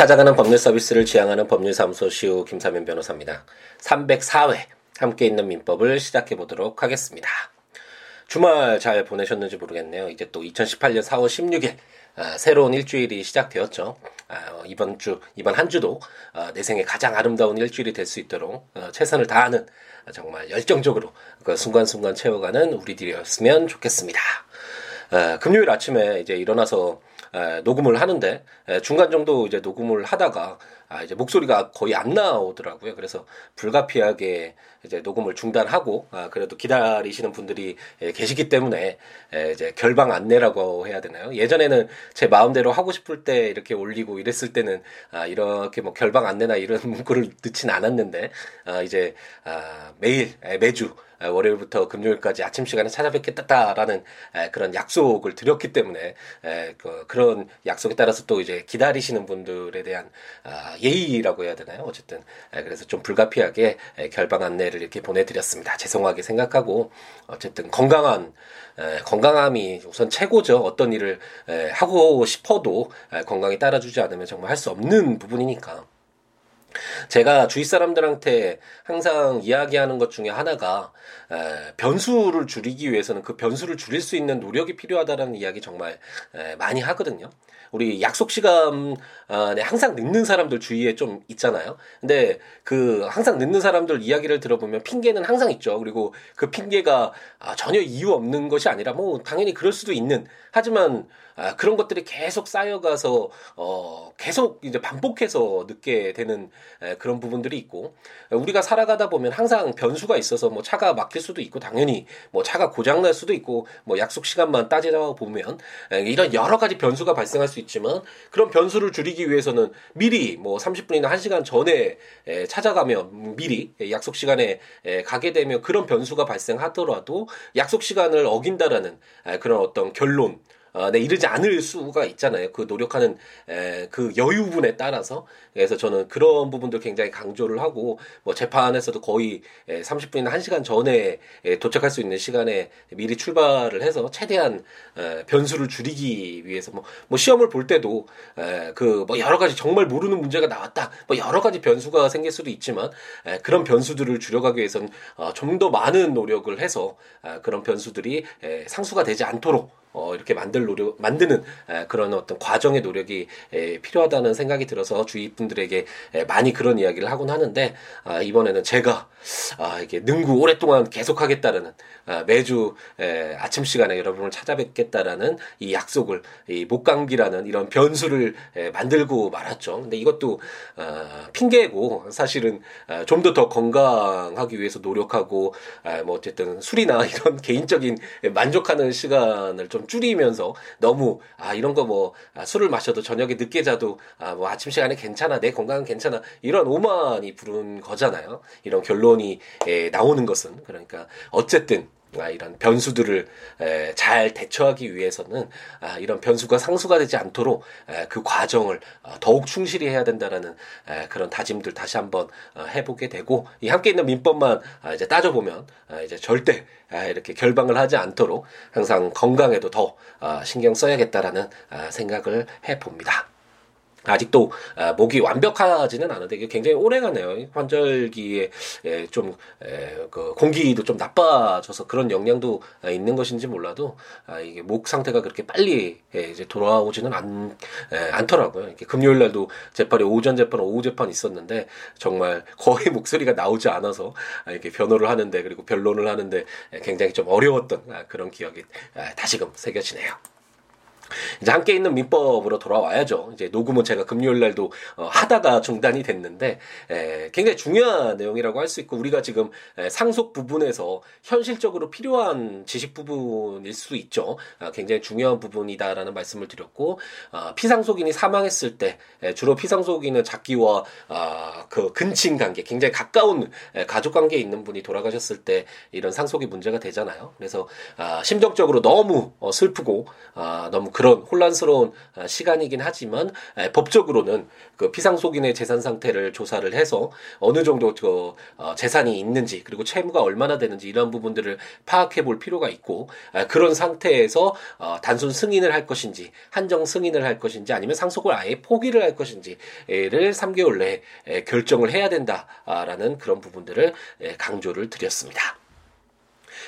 찾아가는 법률 서비스를 지향하는 법률사무소 시우 김사면 변호사입니다. 304회 함께 있는 민법을 시작해 보도록 하겠습니다. 주말 잘 보내셨는지 모르겠네요. 이제 또 2018년 4월 16일 아, 새로운 일주일이 시작되었죠. 아, 이번 주 이번 한 주도 아, 내 생에 가장 아름다운 일주일이 될 수 있도록 어, 최선을 다하는 정말 열정적으로 그 순간순간 채워가는 우리들이었으면 좋겠습니다. 아, 금요일 아침에 이제 일어나서 에, 녹음을 하는데 에, 중간 정도 이제 녹음을 하다가 아, 이제 목소리가 거의 안 나오더라고요. 그래서 불가피하게 이제 녹음을 중단하고 아, 그래도 기다리시는 분들이 에, 계시기 때문에 에, 이제 결방 안내라고 해야 되나요? 예전에는 제 마음대로 하고 싶을 때 이렇게 올리고 이랬을 때는 아, 이렇게 뭐 결방 안내나 이런 문구를 넣진 않았는데 아, 이제 아, 매일 에, 매주 월요일부터 금요일까지 아침 시간에 찾아뵙겠다라는 그런 약속을 드렸기 때문에 그, 그런 약속에 따라서 또 이제 기다리시는 분들에 대한 아, 예의라고 해야 되나요? 어쨌든 그래서 좀 불가피하게 결방 안내를 이렇게 보내드렸습니다. 죄송하게 생각하고 어쨌든 건강한 건강함이 우선 최고죠. 어떤 일을 하고 싶어도 건강이 따라주지 않으면 정말 할 수 없는 부분이니까. 제가 주위 사람들한테 항상 이야기하는 것 중에 하나가 에, 변수를 줄이기 위해서는 그 변수를 줄일 수 있는 노력이 필요하다라는 이야기 정말 에, 많이 하거든요. 우리 약속 시간에 항상 늦는 사람들 주위에 좀 있잖아요. 근데 그 항상 늦는 사람들 이야기를 들어보면 핑계는 항상 있죠. 그리고 그 핑계가 아, 전혀 이유 없는 것이 아니라 뭐 당연히 그럴 수도 있는 하지만 아, 그런 것들이 계속 쌓여가서 어 계속 이제 반복해서 늦게 되는 에, 그런 부분들이 있고 우리가 살아가다 보면 항상 변수가 있어서 뭐 차가 막힐 수도 있고 당연히 뭐 차가 고장 날 수도 있고 뭐 약속 시간만 따지다 보면 에, 이런 여러 가지 변수가 발생할 수 있지만 그런 변수를 줄이기 위해서는 미리 뭐 30분이나 1시간 전에 에, 찾아가면 미리 약속 시간에 에, 가게 되면 그런 변수가 발생하더라도 약속 시간을 어긴다라는 에, 그런 어떤 결론 어, 네, 이르지 않을 수가 있잖아요. 그 노력하는 에, 그 여유분에 따라서 그래서 저는 그런 부분들 굉장히 강조를 하고 뭐 재판에서도 거의 에, 30분이나 1시간 전에 에, 도착할 수 있는 시간에 미리 출발을 해서 최대한 에, 변수를 줄이기 위해서 뭐, 뭐 시험을 볼 때도 그 뭐 여러 가지 정말 모르는 문제가 나왔다 뭐 여러 가지 변수가 생길 수도 있지만 에, 그런 변수들을 줄여가기 위해서는 어, 좀 더 많은 노력을 해서 아, 그런 변수들이 에, 상수가 되지 않도록 어, 이렇게 만들 노력, 만드는 에, 그런 어떤 과정의 노력이 에, 필요하다는 생각이 들어서 주위 분들에게 에, 많이 그런 이야기를 하곤 하는데 아, 이번에는 제가 아, 이게 능구 오랫동안 계속하겠다라는 아, 매주 에, 아침 시간에 여러분을 찾아뵙겠다라는 이 약속을 이 목감기라는 이런 변수를 에, 만들고 말았죠. 근데 이것도 아, 핑계고 사실은 아, 좀더 더 건강하기 위해서 노력하고 아, 뭐 어쨌든 술이나 이런 개인적인 만족하는 시간을 좀좀 줄이면서 너무 아 이런 거뭐 아, 술을 마셔도 저녁에 늦게 자도 아 뭐 아침 시간에 괜찮아 내 건강은 괜찮아 이런 오만이 부른 거잖아요. 이런 결론이 에, 나오는 것은 그러니까 어쨌든 아, 이런 변수들을 에, 잘 대처하기 위해서는 아, 이런 변수가 상수가 되지 않도록 에, 그 과정을 어, 더욱 충실히 해야 된다라는 에, 그런 다짐들 다시 한번 어, 해보게 되고 이 함께 있는 민법만 아, 이제 따져보면 아, 이제 절대 아, 이렇게 결방을 하지 않도록 항상 건강에도 더 아, 신경 써야겠다라는 아, 생각을 해봅니다. 아직도 아, 목이 완벽하지는 않은데 이게 굉장히 오래가네요. 환절기에 예, 좀그 공기도 좀 나빠져서 그런 영향도 있는 것인지 몰라도 아, 이게 목 상태가 그렇게 빨리 예, 이제 돌아오지는 않, 예, 않더라고요. 이렇게 금요일 날도 재판이 오전 재판, 오후 재판 있었는데 정말 거의 목소리가 나오지 않아서 아, 이렇게 변호를 하는데 그리고 변론을 하는데 굉장히 좀 어려웠던 그런 기억이 다시금 새겨지네요. 이제 함께 있는 민법으로 돌아와야죠. 이제 녹음은 제가 금요일 날도 어, 하다가 중단이 됐는데 에, 굉장히 중요한 내용이라고 할 수 있고 우리가 지금 에, 상속 부분에서 현실적으로 필요한 지식 부분일 수 있죠. 아, 굉장히 중요한 부분이다라는 말씀을 드렸고 아, 피상속인이 사망했을 때 에, 주로 피상속인은 자기와 아, 그 근친 관계, 굉장히 가까운 에, 가족 관계에 있는 분이 돌아가셨을 때 이런 상속이 문제가 되잖아요. 그래서 아, 심정적으로 너무 어, 슬프고 아, 너무 그런 혼란스러운 아, 시간이긴 하지만 법적으로는 그 피상속인의 재산 상태를 조사를 해서 어느 정도 그 어, 재산이 있는지 그리고 채무가 얼마나 되는지 이런 부분들을 파악해 볼 필요가 있고 그런 상태에서 어, 단순 승인을 할 것인지 한정 승인을 할 것인지 아니면 상속을 아예 포기를 할 것인지를 3개월 내에 결정을 해야 된다라는 그런 부분들을 강조를 드렸습니다.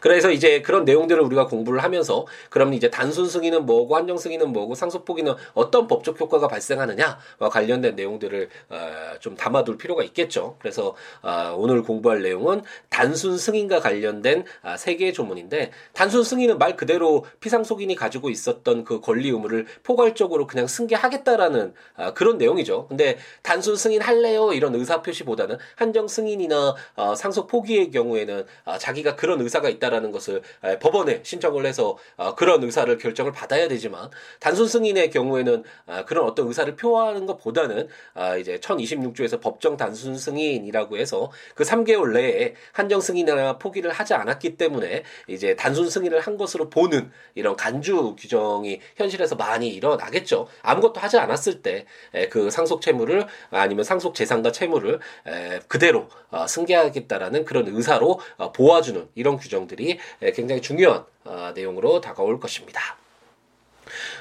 그래서 이제 그런 내용들을 우리가 공부를 하면서 그럼 이제 단순 승인은 뭐고 한정 승인은 뭐고 상속 포기는 어떤 법적 효과가 발생하느냐와 관련된 내용들을 어, 좀 담아둘 필요가 있겠죠. 그래서 어, 오늘 공부할 내용은 단순 승인과 관련된 아, 세 개의 조문인데 단순 승인은 말 그대로 피상속인이 가지고 있었던 그 권리 의무를 포괄적으로 그냥 승계하겠다라는 아, 그런 내용이죠. 근데 단순 승인 할래요 이런 의사 표시보다는 한정 승인이나 어, 상속 포기의 경우에는 아, 자기가 그런 의사가 있다. 있다라는 것을 법원에 신청을 해서 어, 그런 의사를 결정을 받아야 되지만 단순 승인의 경우에는 아, 그런 어떤 의사를 표하는 것보다는 아, 이제 1026조에서 법정 단순 승인이라고 해서 그 3개월 내에 한정 승인이나 포기를 하지 않았기 때문에 이제 단순 승인을 한 것으로 보는 이런 간주 규정이 현실에서 많이 일어나겠죠. 아무것도 하지 않았을 때 그 상속 채무를 아니면 상속 재산과 채무를 그대로 어, 승계하겠다라는 그런 의사로 어, 보아주는 이런 규정들이 내용들이 굉장히 중요한 어, 내용으로 다가올 것입니다.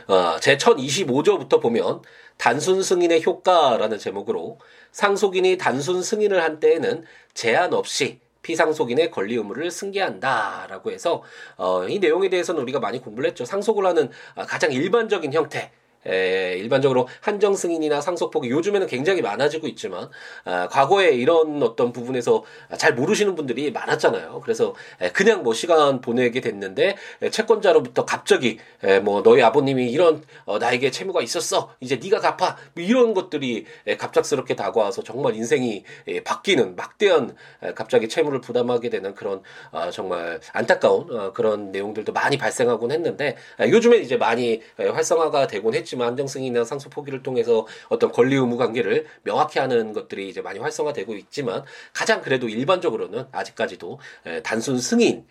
어, 제 1025조부터 보면 단순 승인의 효과라는 제목으로 상속인이 단순 승인을 한 때에는 제한 없이 피상속인의 권리 의무를 승계한다라고 해서 어, 이 내용에 대해서는 우리가 많이 공부를 했죠. 상속을 하는 가장 일반적인 형태 에, 일반적으로 한정 승인이나 상속폭이 요즘에는 굉장히 많아지고 있지만 아, 과거에 이런 어떤 부분에서 잘 모르시는 분들이 많았잖아요. 그래서 에, 그냥 뭐 시간 보내게 됐는데 에, 채권자로부터 갑자기 에, 뭐 너희 아버님이 이런 어, 나에게 채무가 있었어 이제 네가 갚아 뭐 이런 것들이 에, 갑작스럽게 다가와서 정말 인생이 에, 바뀌는 막대한 에, 갑자기 채무를 부담하게 되는 그런 어, 정말 안타까운 어, 그런 내용들도 많이 발생하곤 했는데 에, 요즘에 이제 많이 에, 활성화가 되곤 했지만 있지만 안정승이나 상속 포기를 통해서 어떤 권리 의무 관계를 명확히 하는 것들이 이제 많이 활성화되고 있지만 가장 그래도 일반적으로는 아직까지도 단순 승인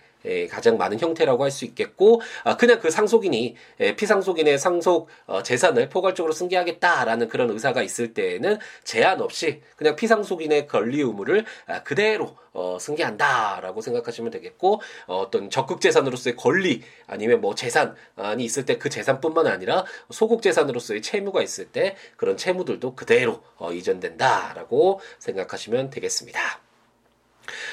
가장 많은 형태라고 할 수 있겠고 아, 그냥 그 상속인이 피상속인의 상속 어, 재산을 포괄적으로 승계하겠다라는 그런 의사가 있을 때에는 제한 없이 그냥 피상속인의 권리 의무를 아, 그대로 어, 승계한다라고 생각하시면 되겠고 어, 어떤 적극 재산으로서의 권리 아니면 뭐 재산이 있을 때 그 재산뿐만 아니라 소극 재산으로서의 채무가 있을 때 그런 채무들도 그대로 이전된다라고 생각하시면 되겠습니다.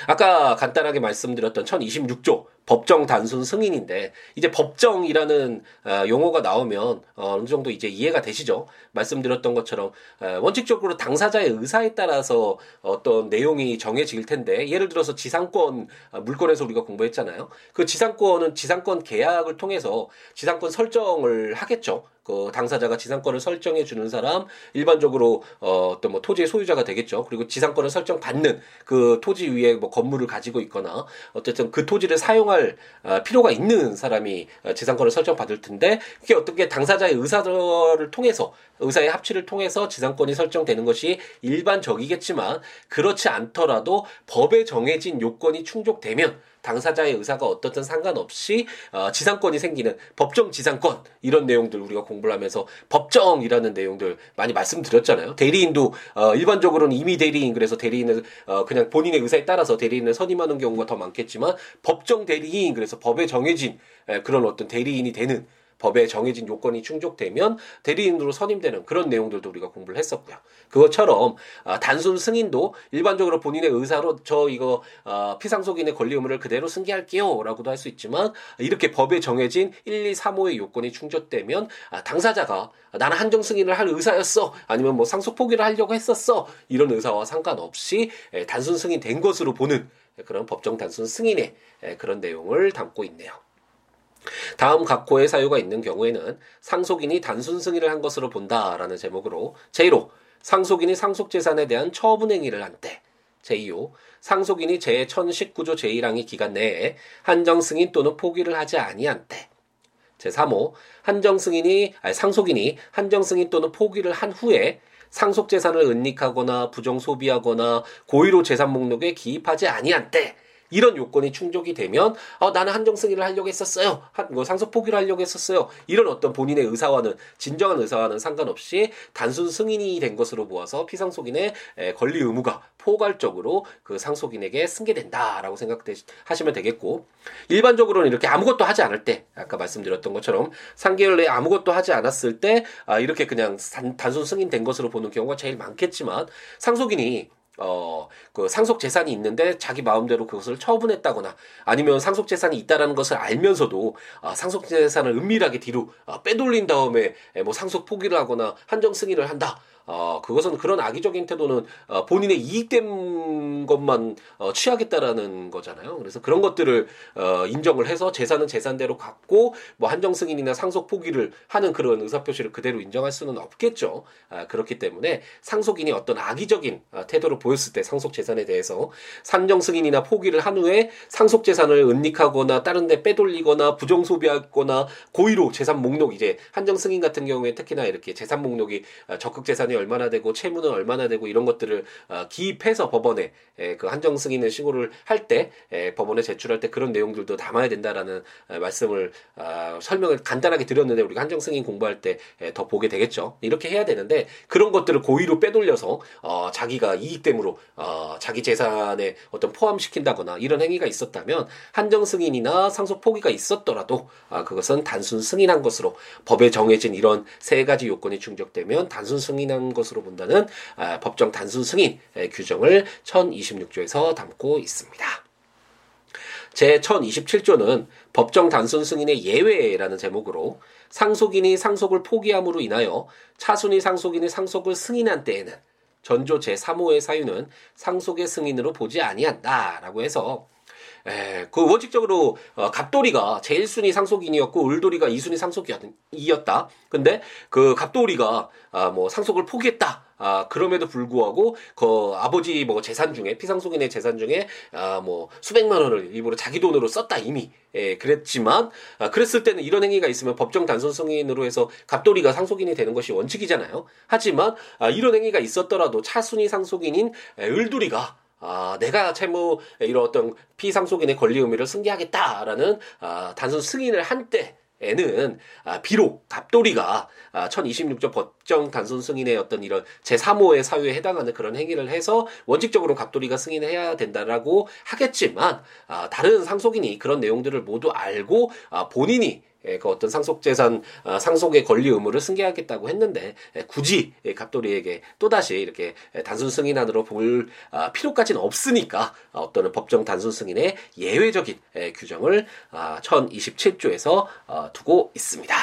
아까 간단하게 말씀드렸던 1026조 법정 단순 승인인데 이제 법정이라는 어, 용어가 나오면 어, 어느 정도 이제 이해가 되시죠? 말씀드렸던 것처럼 어, 원칙적으로 당사자의 의사에 따라서 어떤 내용이 정해질 텐데 예를 들어서 지상권 어, 물건에서 우리가 공부했잖아요. 그 지상권은 지상권 계약을 통해서 지상권 설정을 하겠죠. 그 당사자가 지상권을 설정해 주는 사람 일반적으로 어, 어떤 뭐 토지의 소유자가 되겠죠. 그리고 지상권을 설정 받는 그 토지 위에 뭐 건물을 가지고 있거나 어쨌든 그 토지를 사용 할 어, 필요가 있는 사람이 어, 지상권을 설정 받을 텐데 그게 어떻게 당사자의 의사를 통해서 의사의 합치를 통해서 지상권이 설정되는 것이 일반적이겠지만 그렇지 않더라도 법에 정해진 요건이 충족되면 당사자의 의사가 어떻든 상관없이 어, 지상권이 생기는 법정 지상권 이런 내용들 우리가 공부를 하면서 법정이라는 내용들 많이 말씀드렸잖아요. 대리인도 어, 일반적으로는 이미 대리인 그래서 대리인을 어, 그냥 본인의 의사에 따라서 대리인을 선임하는 경우가 더 많겠지만 법정 대리인 그래서 법에 정해진 에, 그런 어떤 대리인이 되는 법에 정해진 요건이 충족되면 대리인으로 선임되는 그런 내용들도 우리가 공부를 했었고요. 그것처럼 아, 단순 승인도 일반적으로 본인의 의사로 저 이거 아, 피상속인의 권리 의무를 그대로 승계할게요라고도 할 수 있지만 이렇게 법에 정해진 1, 2, 3호의 요건이 충족되면 아, 당사자가 나는 한정 승인을 할 의사였어 아니면 뭐 상속 포기를 하려고 했었어 이런 의사와 상관없이 단순 승인된 것으로 보는 그런 법정 단순 승인의 그런 내용을 담고 있네요. 다음 각호의 사유가 있는 경우에는 상속인이 단순 승인을 한 것으로 본다라는 제목으로 제1호 상속인이 상속 재산에 대한 처분 행위를 한 때, 제2호 상속인이 제1019조 제1항의 기간 내에 한정 승인 또는 포기를 하지 아니한 때, 제3호 한정 승인이 아니, 상속인이 한정 승인 또는 포기를 한 후에 상속 재산을 은닉하거나 부정 소비하거나 고의로 재산 목록에 기입하지 아니한 때 이런 요건이 충족이 되면 어, 나는 한정 승인을 하려고 했었어요. 한, 뭐 상속 포기를 하려고 했었어요. 이런 어떤 본인의 의사와는 진정한 의사와는 상관없이 단순 승인이 된 것으로 보아서 피상속인의 권리 의무가 포괄적으로 그 상속인에게 승계된다라고 생각하시면 되겠고 일반적으로는 이렇게 아무것도 하지 않을 때 아까 말씀드렸던 것처럼 3개월 내에 아무것도 하지 않았을 때 아, 이렇게 그냥 단, 단순 승인된 것으로 보는 경우가 제일 많겠지만 상속인이 어, 그 상속 재산이 있는데 자기 마음대로 그것을 처분했다거나 아니면 상속 재산이 있다라는 것을 알면서도 아, 상속 재산을 은밀하게 뒤로 아, 빼돌린 다음에 뭐 상속 포기를 하거나 한정 승인을 한다. 어, 그것은 그런 악의적인 태도는 어, 본인의 이익된 것만 어, 취하겠다라는 거잖아요. 그래서 그런 것들을 어, 인정을 해서 재산은 재산대로 갖고 뭐 한정 승인이나 상속 포기를 하는 그런 의사표시를 그대로 인정할 수는 없겠죠. 아, 그렇기 때문에 상속인이 어떤 악의적인 아, 태도를 보였을 때 상속 재산에 대해서 산정 승인이나 포기를 한 후에 상속 재산을 은닉하거나 다른 데 빼돌리거나 부정 소비하거나 고의로 재산 목록 이제 한정 승인 같은 경우에 특히나 이렇게 재산 목록이 아, 적극 재산이 예산이 얼마나 되고 채무는 얼마나 되고 이런 것들을 어, 기입해서 법원에 에, 그 한정 승인을 신고를 할 때 법원에 제출할 때 그런 내용들도 담아야 된다라는 에, 말씀을 어, 설명을 간단하게 드렸는데 우리가 한정 승인 공부할 때 더 보게 되겠죠. 이렇게 해야 되는데 그런 것들을 고의로 빼돌려서 어, 자기가 이익됨으로 어, 자기 재산에 어떤 포함시킨다거나 이런 행위가 있었다면 한정 승인이나 상속 포기가 있었더라도 아, 그것은 단순 승인한 것으로 법에 정해진 이런 세 가지 요건이 충족되면 단순 승인한 한 것으로 본다는 아, 법정 단순 승인 규정을 1026조에서 담고 있습니다. 제 1027조는 법정 단순 승인의 예외라는 제목으로 상속인이 상속을 포기함으로 인하여 차순위 상속인이 상속을 승인한 때에는 전조 제3호의 사유는 상속의 승인으로 보지 아니한다라고 해서 에, 그 원칙적으로 어, 갑돌이가 제1순위 상속인이었고 을돌이가 2순위 상속이었다. 근데 그 갑돌이가 아, 뭐 상속을 포기했다. 아, 그럼에도 불구하고 그 아버지 뭐 재산 중에 피상속인의 재산 중에 아, 뭐 수백만 원을 일부러 자기 돈으로 썼다 이미. 예, 그랬지만 아, 그랬을 때는 이런 행위가 있으면 법정 단순 승인으로 해서 갑돌이가 상속인이 되는 것이 원칙이잖아요. 하지만 아, 이런 행위가 있었더라도 차순위 상속인인 을돌이가 아, 내가 채무 이런 어떤 피상속인의 권리 의무를 승계하겠다라는 아, 단순 승인을 한 때. 에는 아, 비록 갑돌이가 아, 1026조 법정 단순 승인의 어떤 이런 제3호의 사유에 해당하는 그런 행위를 해서 원칙적으로 갑돌이가 승인해야 된다라고 하겠지만 아, 다른 상속인이 그런 내용들을 모두 알고 아, 본인이 예, 그 어떤 상속재산 아, 상속의 권리 의무를 승계하겠다고 했는데 예, 굳이 갑돌이에게 또다시 이렇게 단순 승인안으로 볼 아, 필요까지는 없으니까 어떤 법정 단순 승인의 예외적인 예, 규정을 1027조에서 아, 어, 두고 있습니다.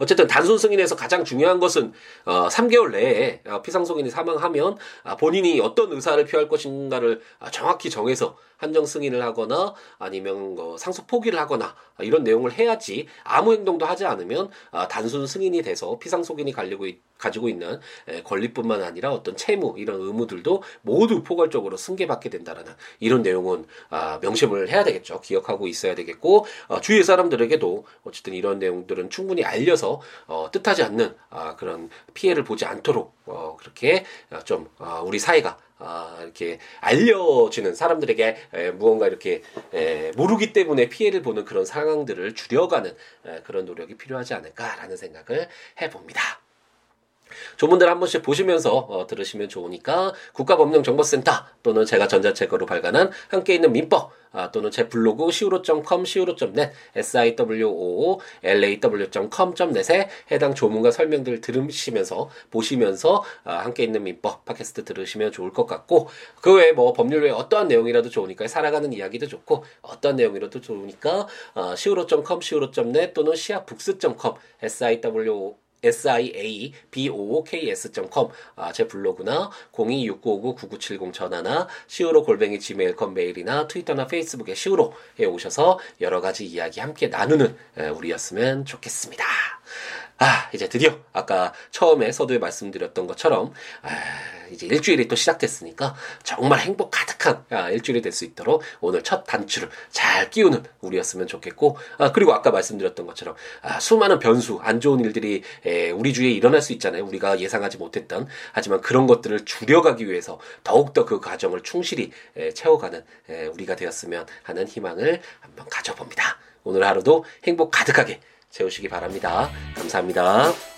어쨌든 단순 승인에서 가장 중요한 것은 어, 3개월 내에 피상속인이 사망하면 본인이 어떤 의사를 표할 것인가를 정확히 정해서 한정 승인을 하거나 아니면 뭐 상속 포기를 하거나 이런 내용을 해야지 아무 행동도 하지 않으면 아, 단순 승인이 돼서 피상속인이 가지고, 가지고 있는 권리뿐만 아니라 어떤 채무 이런 의무들도 모두 포괄적으로 승계받게 된다라는 이런 내용은 아, 명심을 해야 되겠죠. 기억하고 있어야 되겠고 어, 주위의 사람들에게도 어쨌든 이런 내용들은 충분히 알려서 어, 뜻하지 않는 아, 그런 피해를 보지 않도록 어, 그렇게 좀 우리 사회가 아, 이렇게 알려지는 사람들에게 에, 무언가 이렇게 에, 모르기 때문에 피해를 보는 그런 상황들을 줄여가는 에, 그런 노력이 필요하지 않을까라는 생각을 해봅니다. 조문들 한 번씩 보시면서 어, 들으시면 좋으니까 국가법령정보센터 또는 제가 전자책으로 발간한 함께 있는 민법 아, 또는 제 블로그 siwo.com, siwo.net, siwo.law.com.net에 해당 조문과 설명들 들으시면서 보시면서 아, 함께 있는 민법 팟캐스트 들으시면 좋을 것 같고 그 외에 뭐 법률 외에 어떠한 내용이라도 좋으니까 살아가는 이야기도 좋고 어떤 내용이라도 좋으니까 아, siwo.com, siwo.net 또는 siabooks.com, siwo siabooks.com 아, 제 블로그나 026959-9970 전화나 시우로 골뱅이 지메일컴 메일이나 트위터나 페이스북에 시우로에 오셔서 여러 가지 이야기 함께 나누는 우리였으면 좋겠습니다. 아, 이제 드디어 아까 처음에 서두에 말씀드렸던 것처럼 아, 이제 일주일이 또 시작됐으니까 정말 행복 가득한 아, 일주일이 될 수 있도록 오늘 첫 단추를 잘 끼우는 우리였으면 좋겠고 아, 그리고 아까 말씀드렸던 것처럼 아, 수많은 변수, 안 좋은 일들이 에, 우리 주위에 일어날 수 있잖아요. 우리가 예상하지 못했던 하지만 그런 것들을 줄여가기 위해서 더욱더 그 과정을 충실히 에, 채워가는 에, 우리가 되었으면 하는 희망을 한번 가져봅니다. 오늘 하루도 행복 가득하게 채우시기 바랍니다. 감사합니다.